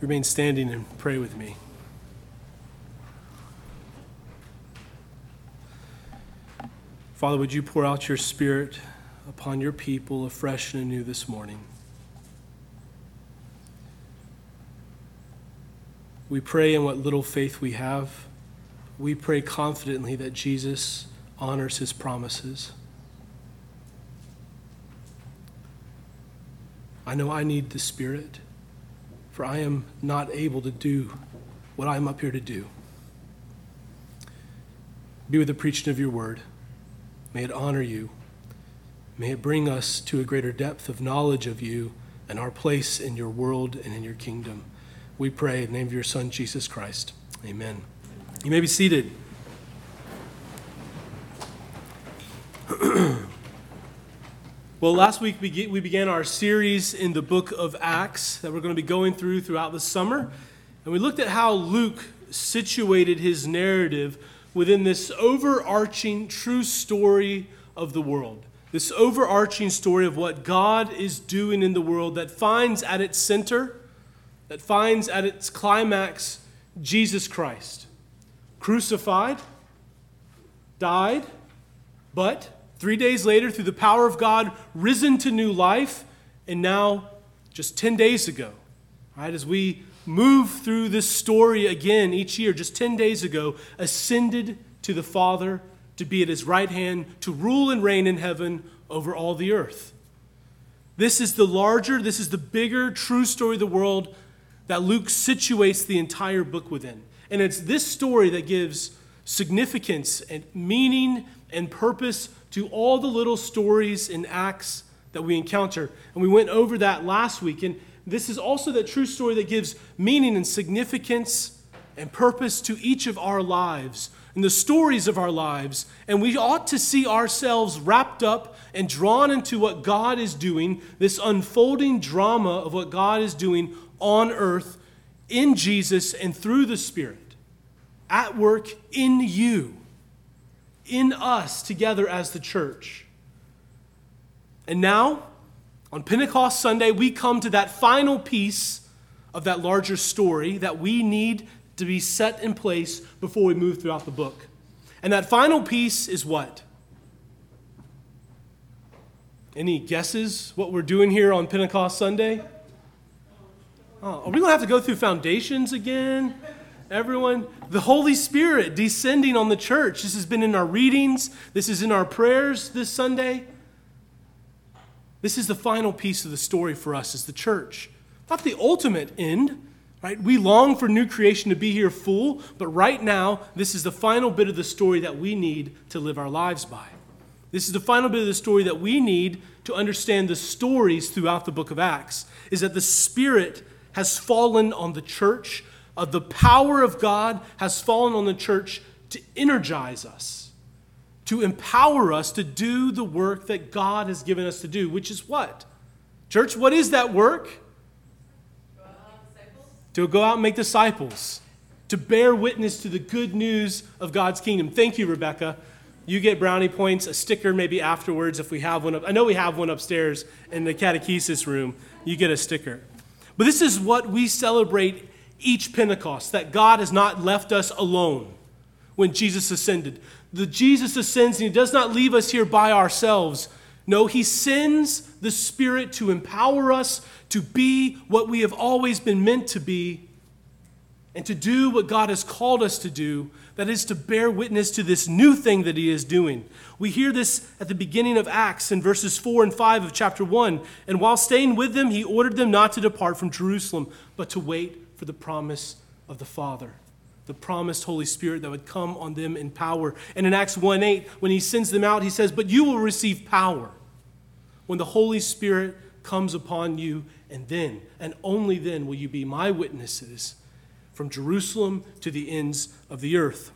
Remain standing and pray with me. Father, would you pour out your Spirit upon your people afresh and anew this morning? We pray in what little faith we have. We pray confidently that Jesus honors his promises. I know I need the Spirit, for I am not able to do what I'm up here to do. Be with the preaching of your word. May it honor you. May it bring us to a greater depth of knowledge of you and our place in your world and in your kingdom. We pray in the name of your Son, Jesus Christ. Amen. You may be seated. Well, last week we began our series in the book of Acts that we're going to be going through throughout the summer. And we looked at how Luke situated his narrative within this overarching true story of the world. This overarching story of what God is doing in the world that finds at its center, that finds at its climax Jesus Christ. Crucified, died, but three days later, through the power of God, risen to new life, and now, just 10 days ago, right, as we move through this story again each year, just 10 days ago, ascended to the Father to be at his right hand, to rule and reign in heaven over all the earth. This is the larger, this is the bigger, true story of the world that Luke situates the entire book within. And it's this story that gives significance and meaning and purpose to all the little stories in Acts that we encounter. And we went over that last week. And this is also that true story that gives meaning and significance and purpose to each of our lives and the stories of our lives. And we ought to see ourselves wrapped up and drawn into what God is doing, this unfolding drama of what God is doing on earth in Jesus and through the Spirit, at work in you in us together as the church. And now, on Pentecost Sunday, we come to that final piece of that larger story that we need to be set in place before we move throughout the book. And that final piece is what? Any guesses what we're doing here on Pentecost Sunday? Oh, are we going to have to go through foundations again? Everyone, the Holy Spirit descending on the church. This has been in our readings, this is in our prayers this Sunday. This is the final piece of the story for us as the church. Not the ultimate end, right? We long for new creation to be here full, but right now, this is the final bit of the story that we need to live our lives by. This is the final bit of the story that we need to understand the stories throughout the book of Acts is that the Spirit has fallen on the church uh, the power of God has fallen on the church to energize us, to empower us to do the work that God has given us to do, which is what? Church, what is that work? to go out and make disciples, to bear witness to the good news of God's kingdom. Thank you, Rebecca. You get brownie points, a sticker maybe afterwards if we have one. Up, I know we have one upstairs in the catechesis room. You get a sticker. But this is what we celebrate each Pentecost that God has not left us alone when Jesus ascended. The Jesus ascends and he does not leave us here by ourselves. No, he sends the Spirit to empower us to be what we have always been meant to be and to do what God has called us to do, that is to bear witness to this new thing that He is doing. We hear this at the beginning of Acts in verses 4 and 5 of chapter 1. And while staying with them, He ordered them not to depart from Jerusalem, but to wait for the promise of the Father, the promised Holy Spirit that would come on them in power. And in Acts 1 8, when he sends them out, he says, But you will receive power when the Holy Spirit comes upon you, and then, and only then, will you be my witnesses from Jerusalem to the ends of the earth.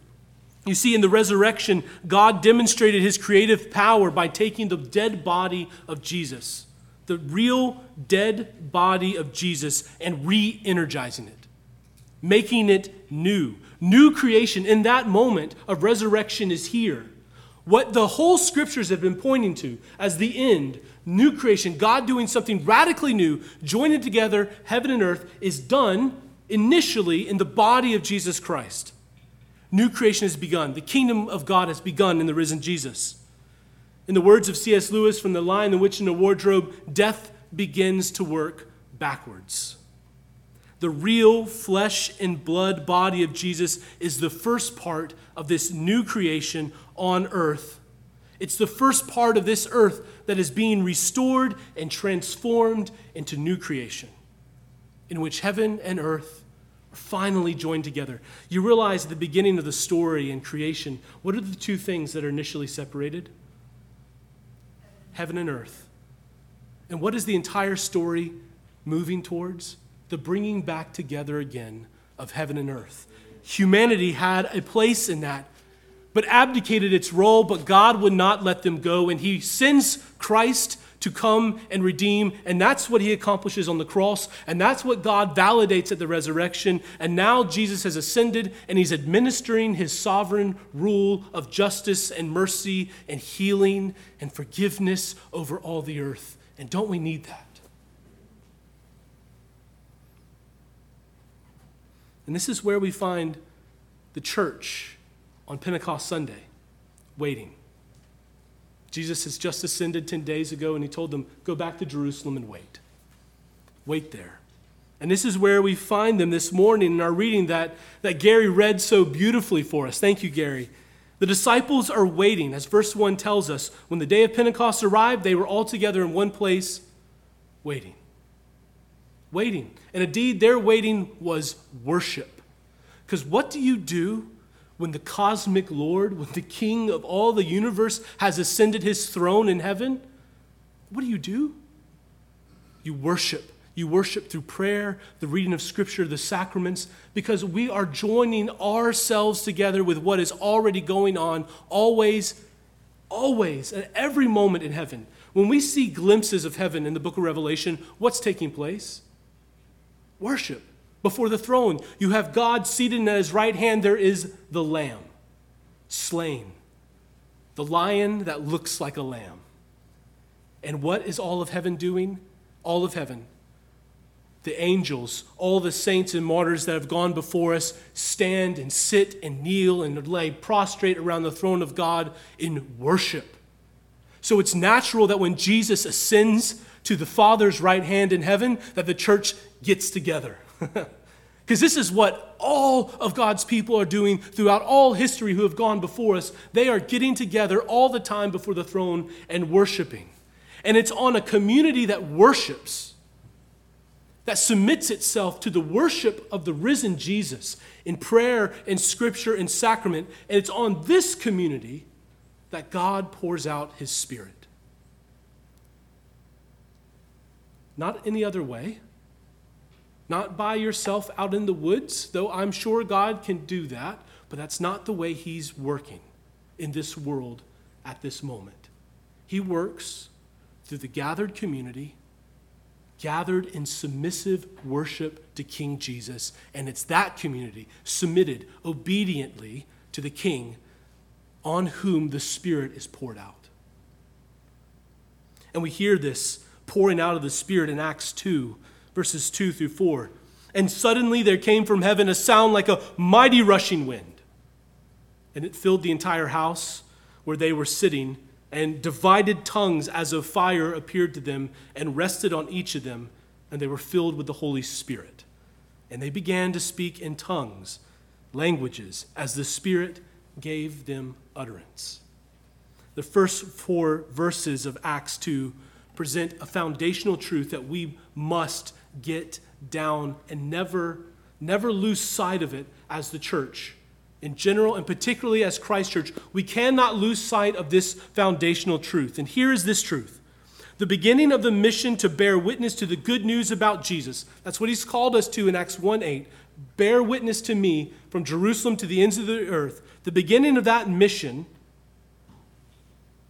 You see, in the resurrection, God demonstrated his creative power by taking the dead body of Jesus the real dead body of Jesus and re energizing it, making it new. New creation in that moment of resurrection is here. What the whole scriptures have been pointing to as the end, new creation, God doing something radically new, joining together heaven and earth, is done initially in the body of Jesus Christ. New creation has begun. The kingdom of God has begun in the risen Jesus. In the words of C.S. Lewis from The Lion, the Witch, and the Wardrobe, death begins to work backwards. The real flesh and blood body of Jesus is the first part of this new creation on earth. It's the first part of this earth that is being restored and transformed into new creation, in which heaven and earth are finally joined together. You realize at the beginning of the story and creation, what are the two things that are initially separated? Heaven and earth. And what is the entire story moving towards? the bringing back together again of heaven and earth. Humanity had a place in that, but abdicated its role, but God would not let them go, and He sends Christ to come and redeem, and that's what He accomplishes on the cross, and that's what God validates at the resurrection. And now Jesus has ascended, and He's administering His sovereign rule of justice and mercy and healing and forgiveness over all the earth. And don't we need that? And this is where we find the church on Pentecost Sunday waiting. Jesus has just ascended 10 days ago, and he told them, Go back to Jerusalem and wait. Wait there. And this is where we find them this morning in our reading that, that Gary read so beautifully for us. Thank you, Gary. The disciples are waiting, as verse 1 tells us. When the day of Pentecost arrived, they were all together in one place, waiting waiting. And indeed, their waiting was worship. Because what do you do when the cosmic Lord, when the King of all the universe has ascended his throne in heaven? What do you do? You worship. You worship through prayer, the reading of Scripture, the sacraments, because we are joining ourselves together with what is already going on, always, always, at every moment in heaven. When we see glimpses of heaven in the book of Revelation, what's taking place? worship before the throne. You have God seated at his right hand. There is the lamb slain, the lion that looks like a lamb. And what is all of heaven doing? All of heaven. The angels, all the saints and martyrs that have gone before us stand and sit and kneel and lay prostrate around the throne of God in worship. So it's natural that when Jesus ascends to the Father's right hand in heaven that the church gets together. Because this is what all of God's people are doing throughout all history who have gone before us. They are getting together all the time before the throne and worshiping. And it's on a community that worships, that submits itself to the worship of the risen Jesus in prayer, in scripture, in sacrament. And it's on this community that God pours out his Spirit. Not any other way. Not by yourself out in the woods, though I'm sure God can do that, but that's not the way He's working in this world at this moment. He works through the gathered community, gathered in submissive worship to King Jesus, and it's that community submitted obediently to the King on whom the Spirit is poured out. And we hear this pouring out of the Spirit in Acts 2, verses 2 through 4. And suddenly there came from heaven a sound like a mighty rushing wind, and it filled the entire house where they were sitting, and divided tongues as of fire appeared to them and rested on each of them, and they were filled with the Holy Spirit. And they began to speak in tongues, languages, as the Spirit gave them utterance. The first four verses of Acts 2 present a foundational truth that we must get down and never, never lose sight of it as the church. In general, and particularly as Christ Church, we cannot lose sight of this foundational truth. And here is this truth the beginning of the mission to bear witness to the good news about Jesus. That's what he's called us to in Acts 1 8. Bear witness to me from Jerusalem to the ends of the earth. The beginning of that mission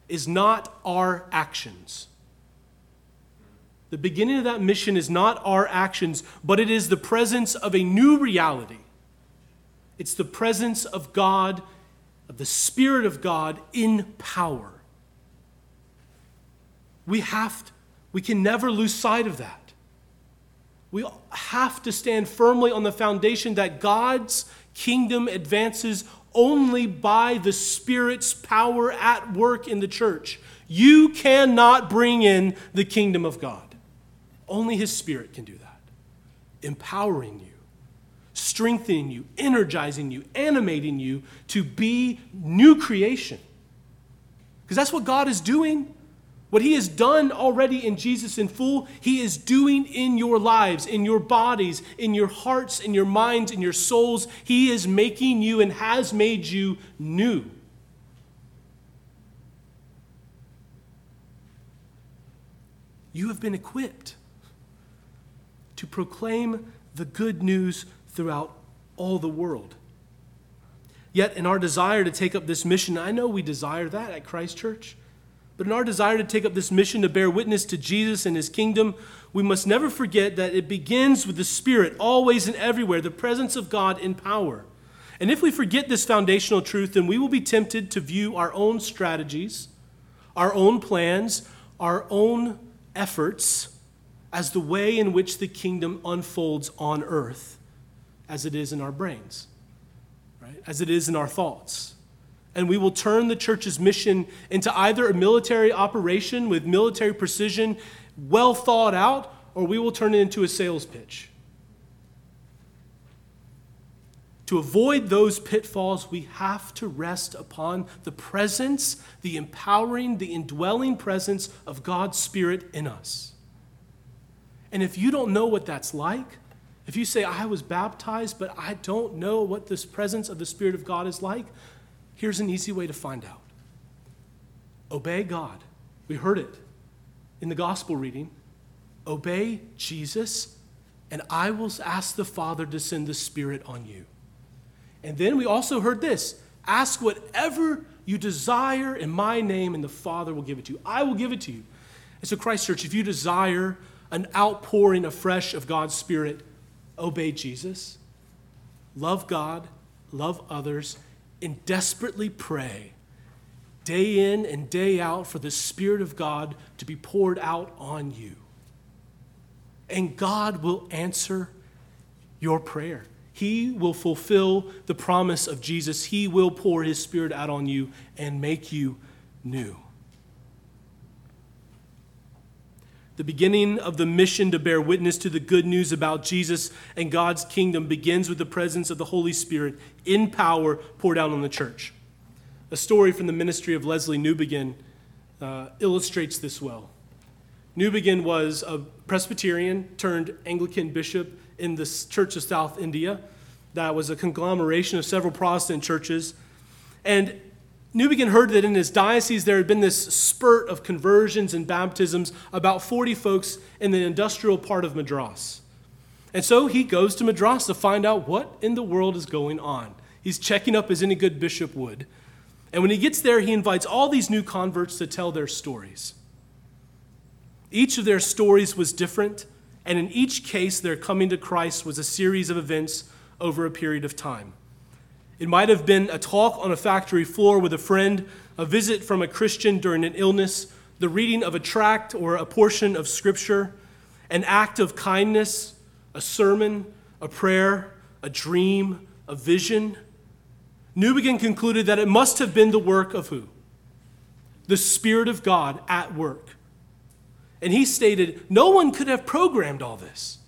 is not our actions. The beginning of that mission is not our actions, but it is the presence of a new reality. It's the presence of God, of the Spirit of God in power. We have to, we can never lose sight of that. We have to stand firmly on the foundation that God's kingdom advances only by the Spirit's power at work in the church. You cannot bring in the kingdom of God. Only His Spirit can do that, empowering you, strengthening you, energizing you, animating you to be new creation. Because that's what God is doing. What He has done already in Jesus in full, He is doing in your lives, in your bodies, in your hearts, in your minds, in your souls. He is making you and has made you new. You have been equipped to proclaim the good news throughout all the world. Yet, in our desire to take up this mission, I know we desire that at Christ Church. But in our desire to take up this mission to bear witness to Jesus and his kingdom, we must never forget that it begins with the Spirit, always and everywhere, the presence of God in power. And if we forget this foundational truth, then we will be tempted to view our own strategies, our own plans, our own efforts as the way in which the kingdom unfolds on earth, as it is in our brains, right? As it is in our thoughts and we will turn the church's mission into either a military operation with military precision, well thought out, or we will turn it into a sales pitch. To avoid those pitfalls, we have to rest upon the presence, the empowering, the indwelling presence of God's Spirit in us. And if you don't know what that's like, if you say, I was baptized, but I don't know what this presence of the Spirit of God is like, Here's an easy way to find out obey God. We heard it in the gospel reading. Obey Jesus, and I will ask the Father to send the Spirit on you. And then we also heard this ask whatever you desire in my name, and the Father will give it to you. I will give it to you. And so, Christ Church, if you desire an outpouring afresh of God's Spirit, obey Jesus, love God, love others, and desperately pray day in and day out for the Spirit of God to be poured out on you. And God will answer your prayer. He will fulfill the promise of Jesus. He will pour His Spirit out on you and make you new. The beginning of the mission to bear witness to the good news about Jesus and God's kingdom begins with the presence of the Holy Spirit in power poured out on the church. A story from the ministry of Lesslie Newbigin uh, illustrates this well. Newbegin was a Presbyterian turned Anglican bishop in the Church of South India. That was a conglomeration of several Protestant churches. And Newbigin heard that in his diocese there had been this spurt of conversions and baptisms, about 40 folks in the industrial part of Madras. And so he goes to Madras to find out what in the world is going on. He's checking up as any good bishop would. And when he gets there, he invites all these new converts to tell their stories. Each of their stories was different, and in each case, their coming to Christ was a series of events over a period of time. It might have been a talk on a factory floor with a friend, a visit from a Christian during an illness, the reading of a tract or a portion of Scripture, an act of kindness, a sermon, a prayer, a dream, a vision. Newbigin concluded that it must have been the work of who? The Spirit of God at work. And he stated, no one could have programmed all this.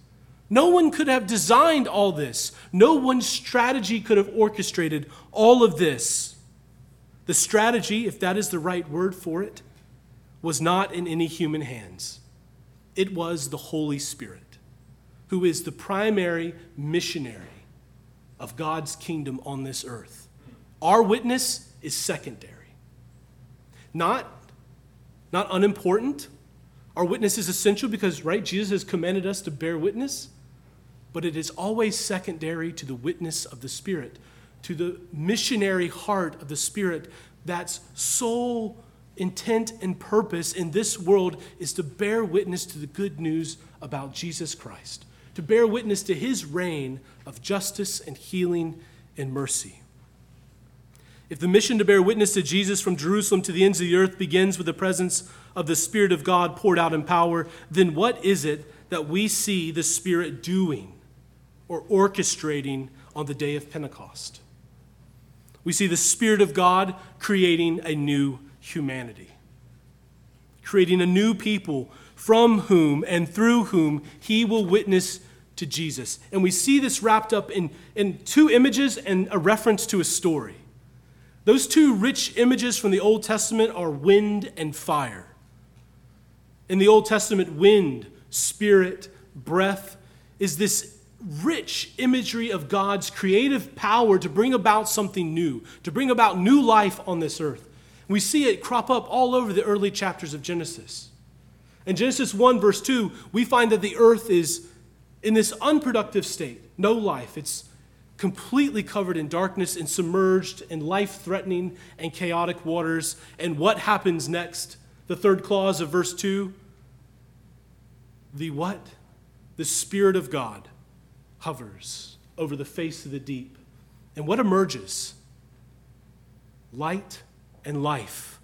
No one could have designed all this. No one's strategy could have orchestrated all of this. The strategy, if that is the right word for it, was not in any human hands. It was the Holy Spirit, who is the primary missionary of God's kingdom on this earth. Our witness is secondary. Not, not unimportant. Our witness is essential because, right, Jesus has commanded us to bear witness but it is always secondary to the witness of the Spirit, to the missionary heart of the Spirit that's sole intent and purpose in this world is to bear witness to the good news about Jesus Christ, to bear witness to his reign of justice and healing and mercy. If the mission to bear witness to Jesus from Jerusalem to the ends of the earth begins with the presence of the Spirit of God poured out in power, then what is it that we see the Spirit doing or orchestrating on the day of Pentecost. We see the Spirit of God creating a new humanity, creating a new people from whom and through whom He will witness to Jesus. And we see this wrapped up in, in two images and a reference to a story. Those two rich images from the Old Testament are wind and fire. In the Old Testament, wind, spirit, breath is this rich imagery of God's creative power to bring about something new, to bring about new life on this earth. We see it crop up all over the early chapters of Genesis. In Genesis 1, verse 2, we find that the earth is in this unproductive state, no life. It's completely covered in darkness and submerged in life threatening and chaotic waters. And what happens next? The third clause of verse 2 the what? The Spirit of God hovers over the face of the deep. And what emerges? Light and life.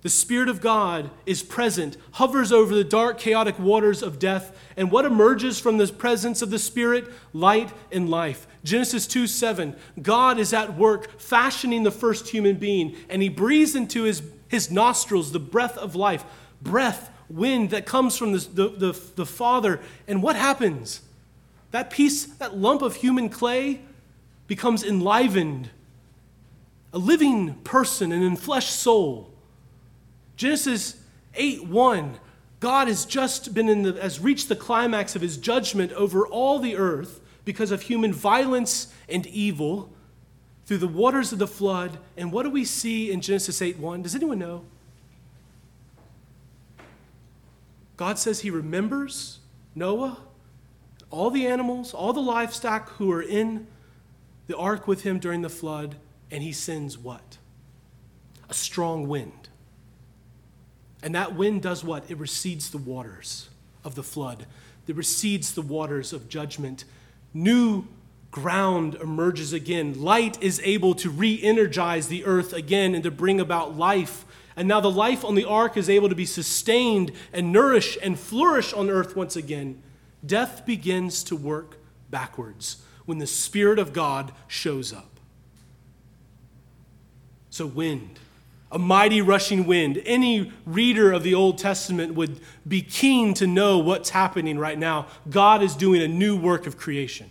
The Spirit of God is present, hovers over the dark, chaotic waters of death. And what emerges from the presence of the Spirit? Light and life. Genesis 2 7. God is at work fashioning the first human being, and He breathes into his, his nostrils the breath of life. Breath, wind that comes from the, the, the, the Father. And what happens? That piece, that lump of human clay, becomes enlivened, a living person, an enfleshed soul. Genesis 8 1, God has just been in the, has reached the climax of his judgment over all the earth because of human violence and evil through the waters of the flood. And what do we see in Genesis 8 1? Does anyone know? God says he remembers Noah, all the animals, all the livestock who are in the ark with him during the flood, and he sends what? A strong wind. And that wind does what? It recedes the waters of the flood, it recedes the waters of judgment. New ground emerges again. Light is able to re energize the earth again and to bring about life. And now the life on the ark is able to be sustained and nourish and flourish on earth once again. Death begins to work backwards when the Spirit of God shows up. So, wind a mighty rushing wind. Any reader of the Old Testament would be keen to know what's happening right now. God is doing a new work of creation.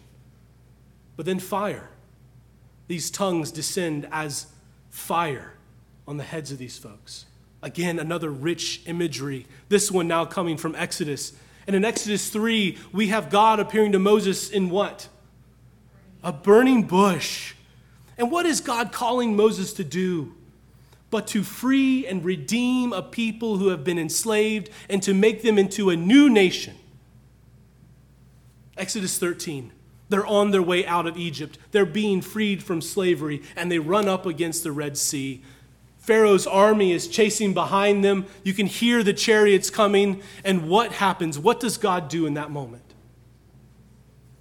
But then fire. These tongues descend as fire on the heads of these folks. Again, another rich imagery. This one now coming from Exodus. And in Exodus 3, we have God appearing to Moses in what? A burning bush. And what is God calling Moses to do? but to free and redeem a people who have been enslaved and to make them into a new nation. Exodus 13. They're on their way out of Egypt. They're being freed from slavery, and they run up against the Red Sea. Pharaoh's army is chasing behind them. You can hear the chariots coming. And what happens? What does God do in that moment?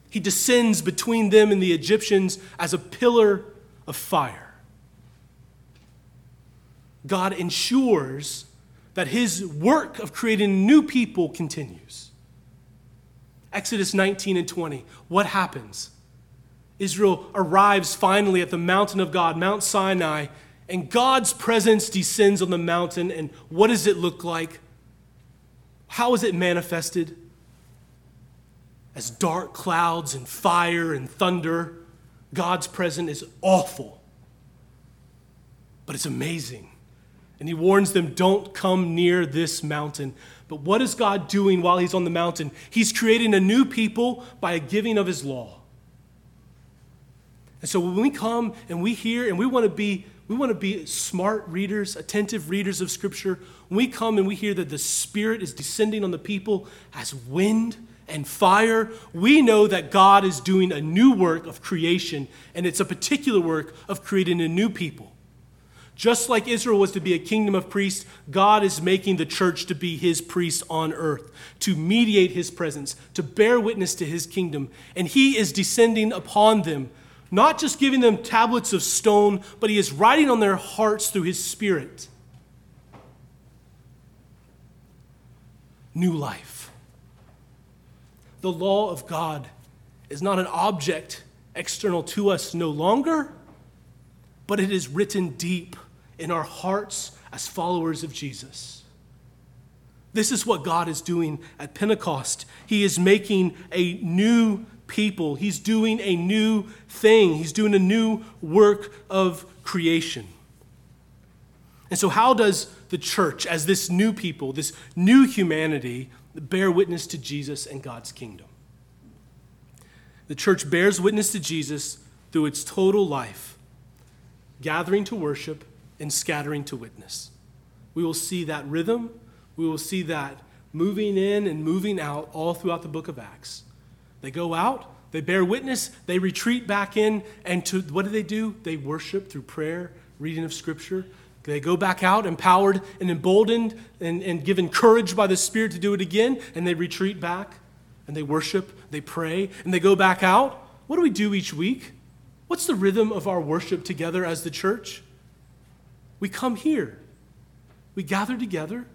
He descends between them and the Egyptians as a pillar of fire. God ensures that his work of creating new people continues. Exodus 19 and 20. What happens? Israel arrives finally at the mountain of God, Mount Sinai, and God's presence descends on the mountain. And what does it look like? How is it manifested? As dark clouds and fire and thunder. God's presence is awful, but it's amazing. And he warns them, don't come near this mountain. But what is God doing while he's on the mountain? He's creating a new people by a giving of his law. And so when we come and we hear and we want to be we want to be smart readers, attentive readers of scripture. When we come and we hear that the spirit is descending on the people as wind and fire, we know that God is doing a new work of creation and it's a particular work of creating a new people. Just like Israel was to be a kingdom of priests, God is making the church to be his priest on earth, to mediate his presence, to bear witness to his kingdom. And he is descending upon them, not just giving them tablets of stone, but he is writing on their hearts through his spirit. New life. the law of God is not an object external to us no longer, but it is written deep in our hearts as followers of Jesus. This is what God is doing at Pentecost. He is making a new people, He's doing a new thing, He's doing a new work of creation. And so, how does the church, as this new people, this new humanity, bear witness to Jesus and God's kingdom? The church bears witness to Jesus through its total life, gathering to worship and scattering to witness. We will see that rhythm, we will see that moving in and moving out all throughout the book of Acts. They go out, they bear witness, they retreat back in, and to what do they do? They worship through prayer, reading of scripture. They go back out empowered and emboldened and, and given courage by the Spirit to do it again, and they retreat back and they worship, they pray, and they go back out. What do we do each week? What's the rhythm of our worship together as the church? We come here, we gather together,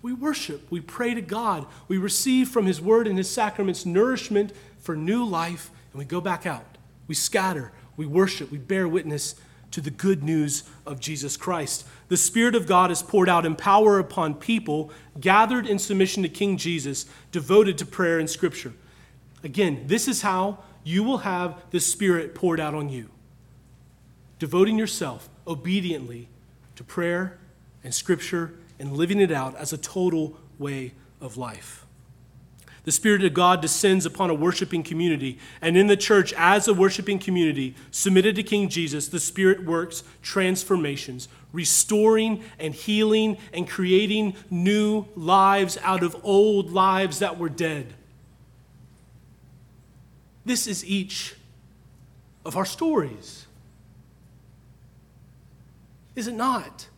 we worship, we pray to God, we receive from His Word and His sacraments nourishment for new life, and we go back out. We scatter, we worship, we bear witness to the good news of Jesus Christ. The Spirit of God is poured out in power upon people gathered in submission to King Jesus, devoted to prayer and Scripture. Again, this is how you will have the Spirit poured out on you. Devoting yourself obediently to prayer and Scripture and living it out as a total way of life. The Spirit of God descends upon a worshiping community. And in the church, as a worshiping community submitted to King Jesus, the Spirit works transformations, restoring and healing and creating new lives out of old lives that were dead. This is each of our stories. Is it not?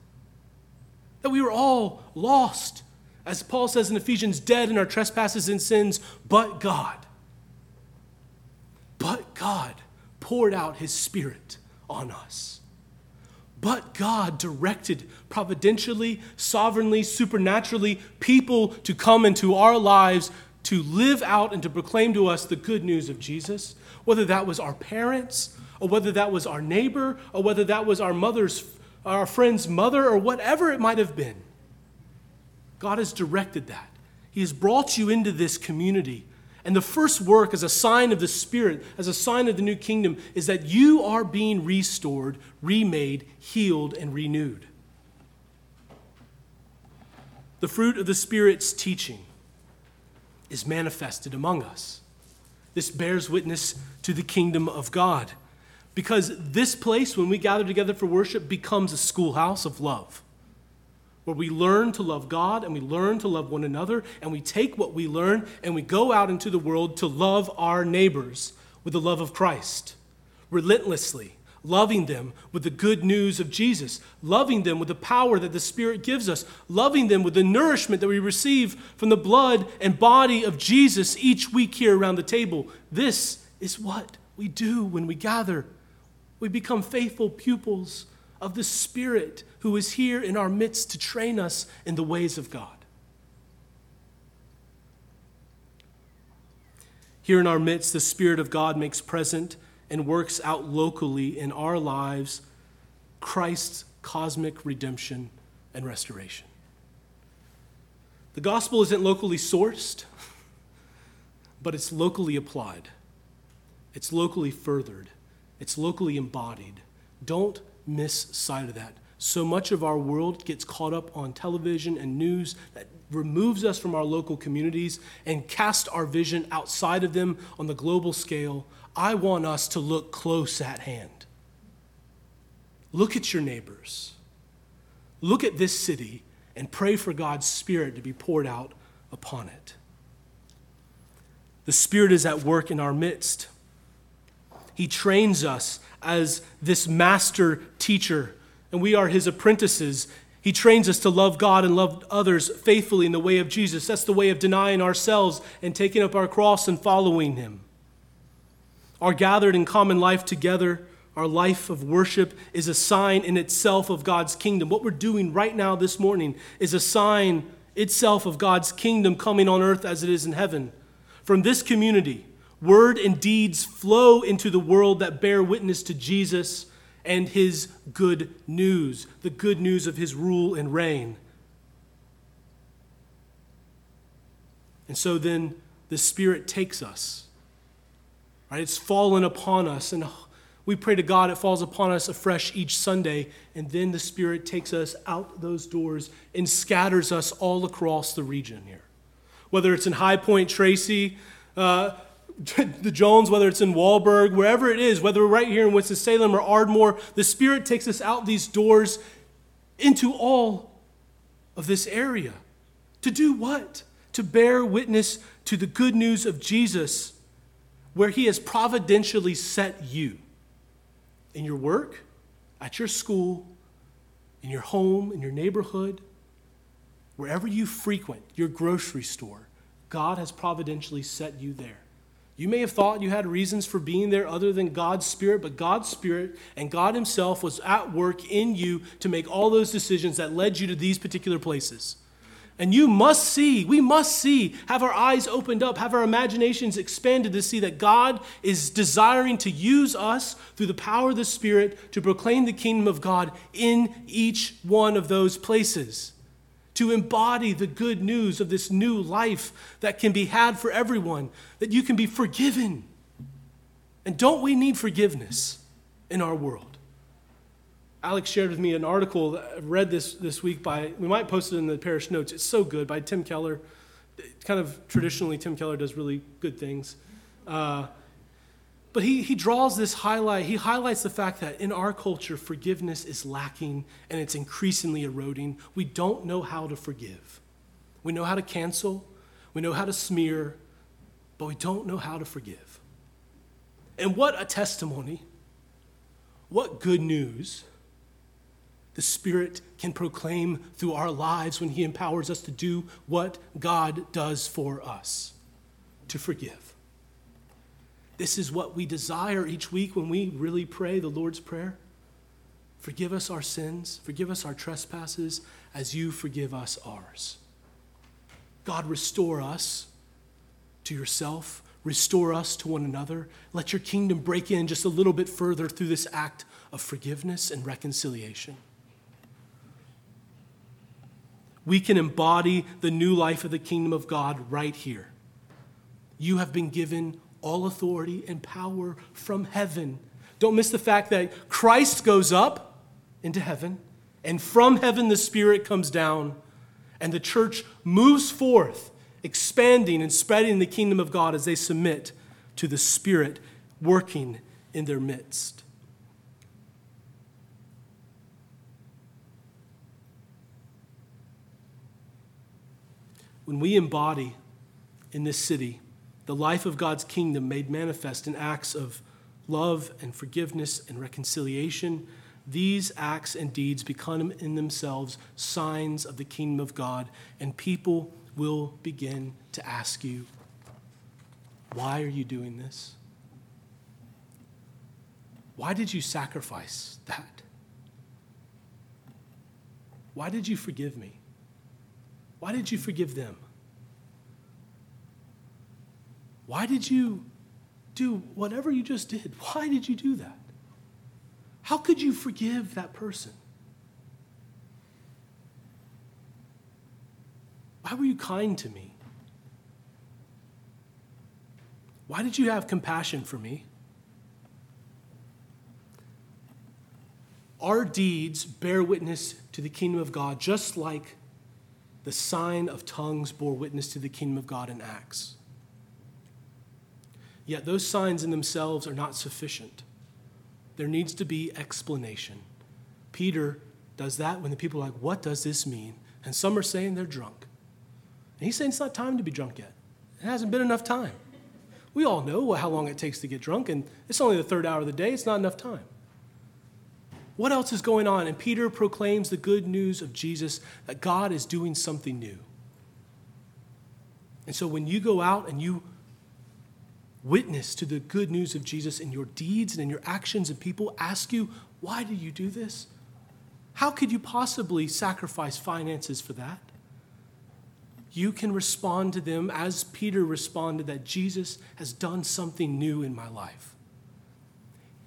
That we were all lost as Paul says in Ephesians, dead in our trespasses and sins, but God, but God poured out his Spirit on us. But God directed providentially, sovereignly, supernaturally people to come into our lives to live out and to proclaim to us the good news of Jesus, whether that was our parents, or whether that was our neighbor, or whether that was our mother's, our friend's mother, or whatever it might have been. God has directed that. He has brought you into this community. And the first work, as a sign of the Spirit, as a sign of the new kingdom, is that you are being restored, remade, healed, and renewed. The fruit of the Spirit's teaching is manifested among us. This bears witness to the kingdom of God. Because this place, when we gather together for worship, becomes a schoolhouse of love where we learn to love God and we learn to love one another, and we take what we learn and we go out into the world to love our neighbors with the love of Christ, relentlessly, loving them with the good news of Jesus, loving them with the power that the Spirit gives us, loving them with the nourishment that we receive from the blood and body of Jesus each week here around the table. This is what we do when we gather. We become faithful pupils of the Spirit who is here in our midst to train us in the ways of God. Here in our midst, the Spirit of God makes present and works out locally in our lives Christ's cosmic redemption and restoration. The gospel isn't locally sourced, but it's locally applied, it's locally furthered, it's locally embodied. Don't miss sight of that. So much of our world gets caught up on television and news that removes us from our local communities and casts our vision outside of them on the global scale. I want us to look close at hand. Look at your neighbors. Look at this city and pray for God's Spirit to be poured out upon it. The Spirit is at work in our midst. He trains us as this master teacher, and we are his apprentices. He trains us to love God and love others faithfully in the way of Jesus. That's the way of denying ourselves and taking up our cross and following him. Our gathered in common life together, our life of worship, is a sign in itself of God's kingdom. What we're doing right now this morning is a sign itself of God's kingdom coming on earth as it is in heaven. From this community, word and deeds flow into the world that bear witness to Jesus and his good news, the good news of his rule and reign. And so then the Spirit takes us. Right? It's fallen upon us, and we pray to God it falls upon us afresh each Sunday, and then the Spirit takes us out those doors and scatters us all across the region here. Whether it's in High Point, Tracy, uh, the Jones, whether it's in Wallburg, wherever it is, whether we're right here in Winston-Salem or Ardmore, the Spirit takes us out these doors into all of this area. To do what? To bear witness to the good news of Jesus, where He has providentially set you in your work, at your school, in your home, in your neighborhood, wherever you frequent, your grocery store. God has providentially set you there. You may have thought you had reasons for being there other than God's Spirit, but God's Spirit and God Himself was at work in you to make all those decisions that led you to these particular places. And you must see, we must see, have our eyes opened up, have our imaginations expanded to see that God is desiring to use us through the power of the Spirit to proclaim the kingdom of God in each one of those places to embody the good news of this new life that can be had for everyone, that you can be forgiven. And don't we need forgiveness in our world? Alex shared with me an article that I read this, this week by, we might post it in the parish notes. It's so good by Tim Keller. Kind of traditionally, Tim Keller does really good things. Uh, but he, he draws this highlight, he highlights the fact that in our culture, forgiveness is lacking and it's increasingly eroding. We don't know how to forgive. We know how to cancel, we know how to smear, but we don't know how to forgive. And what a testimony, what good news the Spirit can proclaim through our lives when He empowers us to do what God does for us to forgive. This is what we desire each week when we really pray the Lord's Prayer. Forgive us our sins, forgive us our trespasses as you forgive us ours. God, restore us to yourself, restore us to one another. Let your kingdom break in just a little bit further through this act of forgiveness and reconciliation. We can embody the new life of the kingdom of God right here. You have been given all authority and power from heaven. Don't miss the fact that Christ goes up into heaven, and from heaven the Spirit comes down, and the church moves forth, expanding and spreading the kingdom of God as they submit to the Spirit working in their midst. When we embody in this city the life of God's kingdom made manifest in acts of love and forgiveness and reconciliation, these acts and deeds become in themselves signs of the kingdom of God, and people will begin to ask you, Why are you doing this? Why did you sacrifice that? Why did you forgive me? Why did you forgive them? Why did you do whatever you just did? Why did you do that? How could you forgive that person? Why were you kind to me? Why did you have compassion for me? Our deeds bear witness to the kingdom of God, just like the sign of tongues bore witness to the kingdom of God in Acts. Yet those signs in themselves are not sufficient. There needs to be explanation. Peter does that when the people are like, What does this mean? And some are saying they're drunk. And he's saying it's not time to be drunk yet. It hasn't been enough time. We all know how long it takes to get drunk, and it's only the third hour of the day. It's not enough time. What else is going on? And Peter proclaims the good news of Jesus that God is doing something new. And so when you go out and you witness to the good news of Jesus in your deeds and in your actions, and people ask you, Why do you do this? How could you possibly sacrifice finances for that? you can respond to them as Peter responded that Jesus has done something new in my life.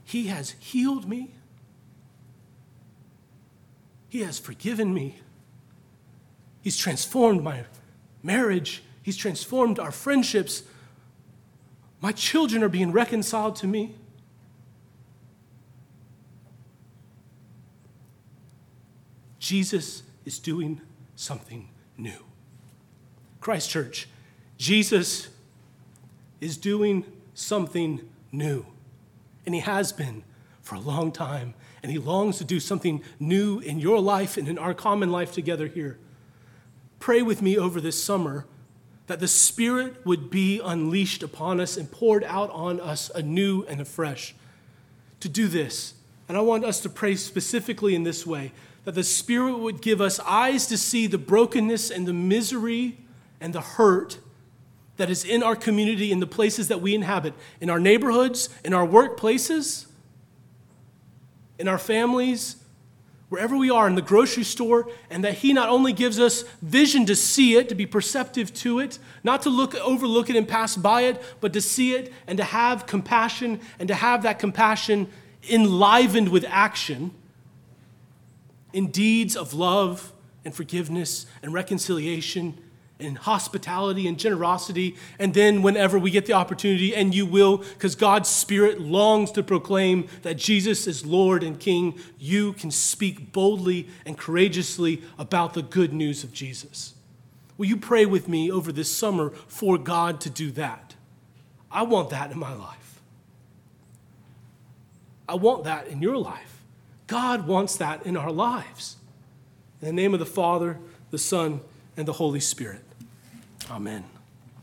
He has healed me, He has forgiven me, He's transformed my marriage, He's transformed our friendships. My children are being reconciled to me. Jesus is doing something new. Christ Church, Jesus is doing something new. And He has been for a long time. And He longs to do something new in your life and in our common life together here. Pray with me over this summer that the Spirit would be unleashed upon us and poured out on us anew and afresh to do this. And I want us to pray specifically in this way that the Spirit would give us eyes to see the brokenness and the misery and the hurt that is in our community, in the places that we inhabit, in our neighborhoods, in our workplaces, in our families, wherever we are, in the grocery store, and that He not only gives us vision to see it, to be perceptive to it, not to look overlook it and pass by it, but to see it and to have compassion and to have that compassion enlivened with action in deeds of love and forgiveness and reconciliation and hospitality and generosity. And then, whenever we get the opportunity, and you will, because God's Spirit longs to proclaim that Jesus is Lord and King, you can speak boldly and courageously about the good news of Jesus. Will you pray with me over this summer for God to do that? I want that in my life. I want that in your life. God wants that in our lives. In the name of the Father, the Son, and the Holy Spirit. Amen.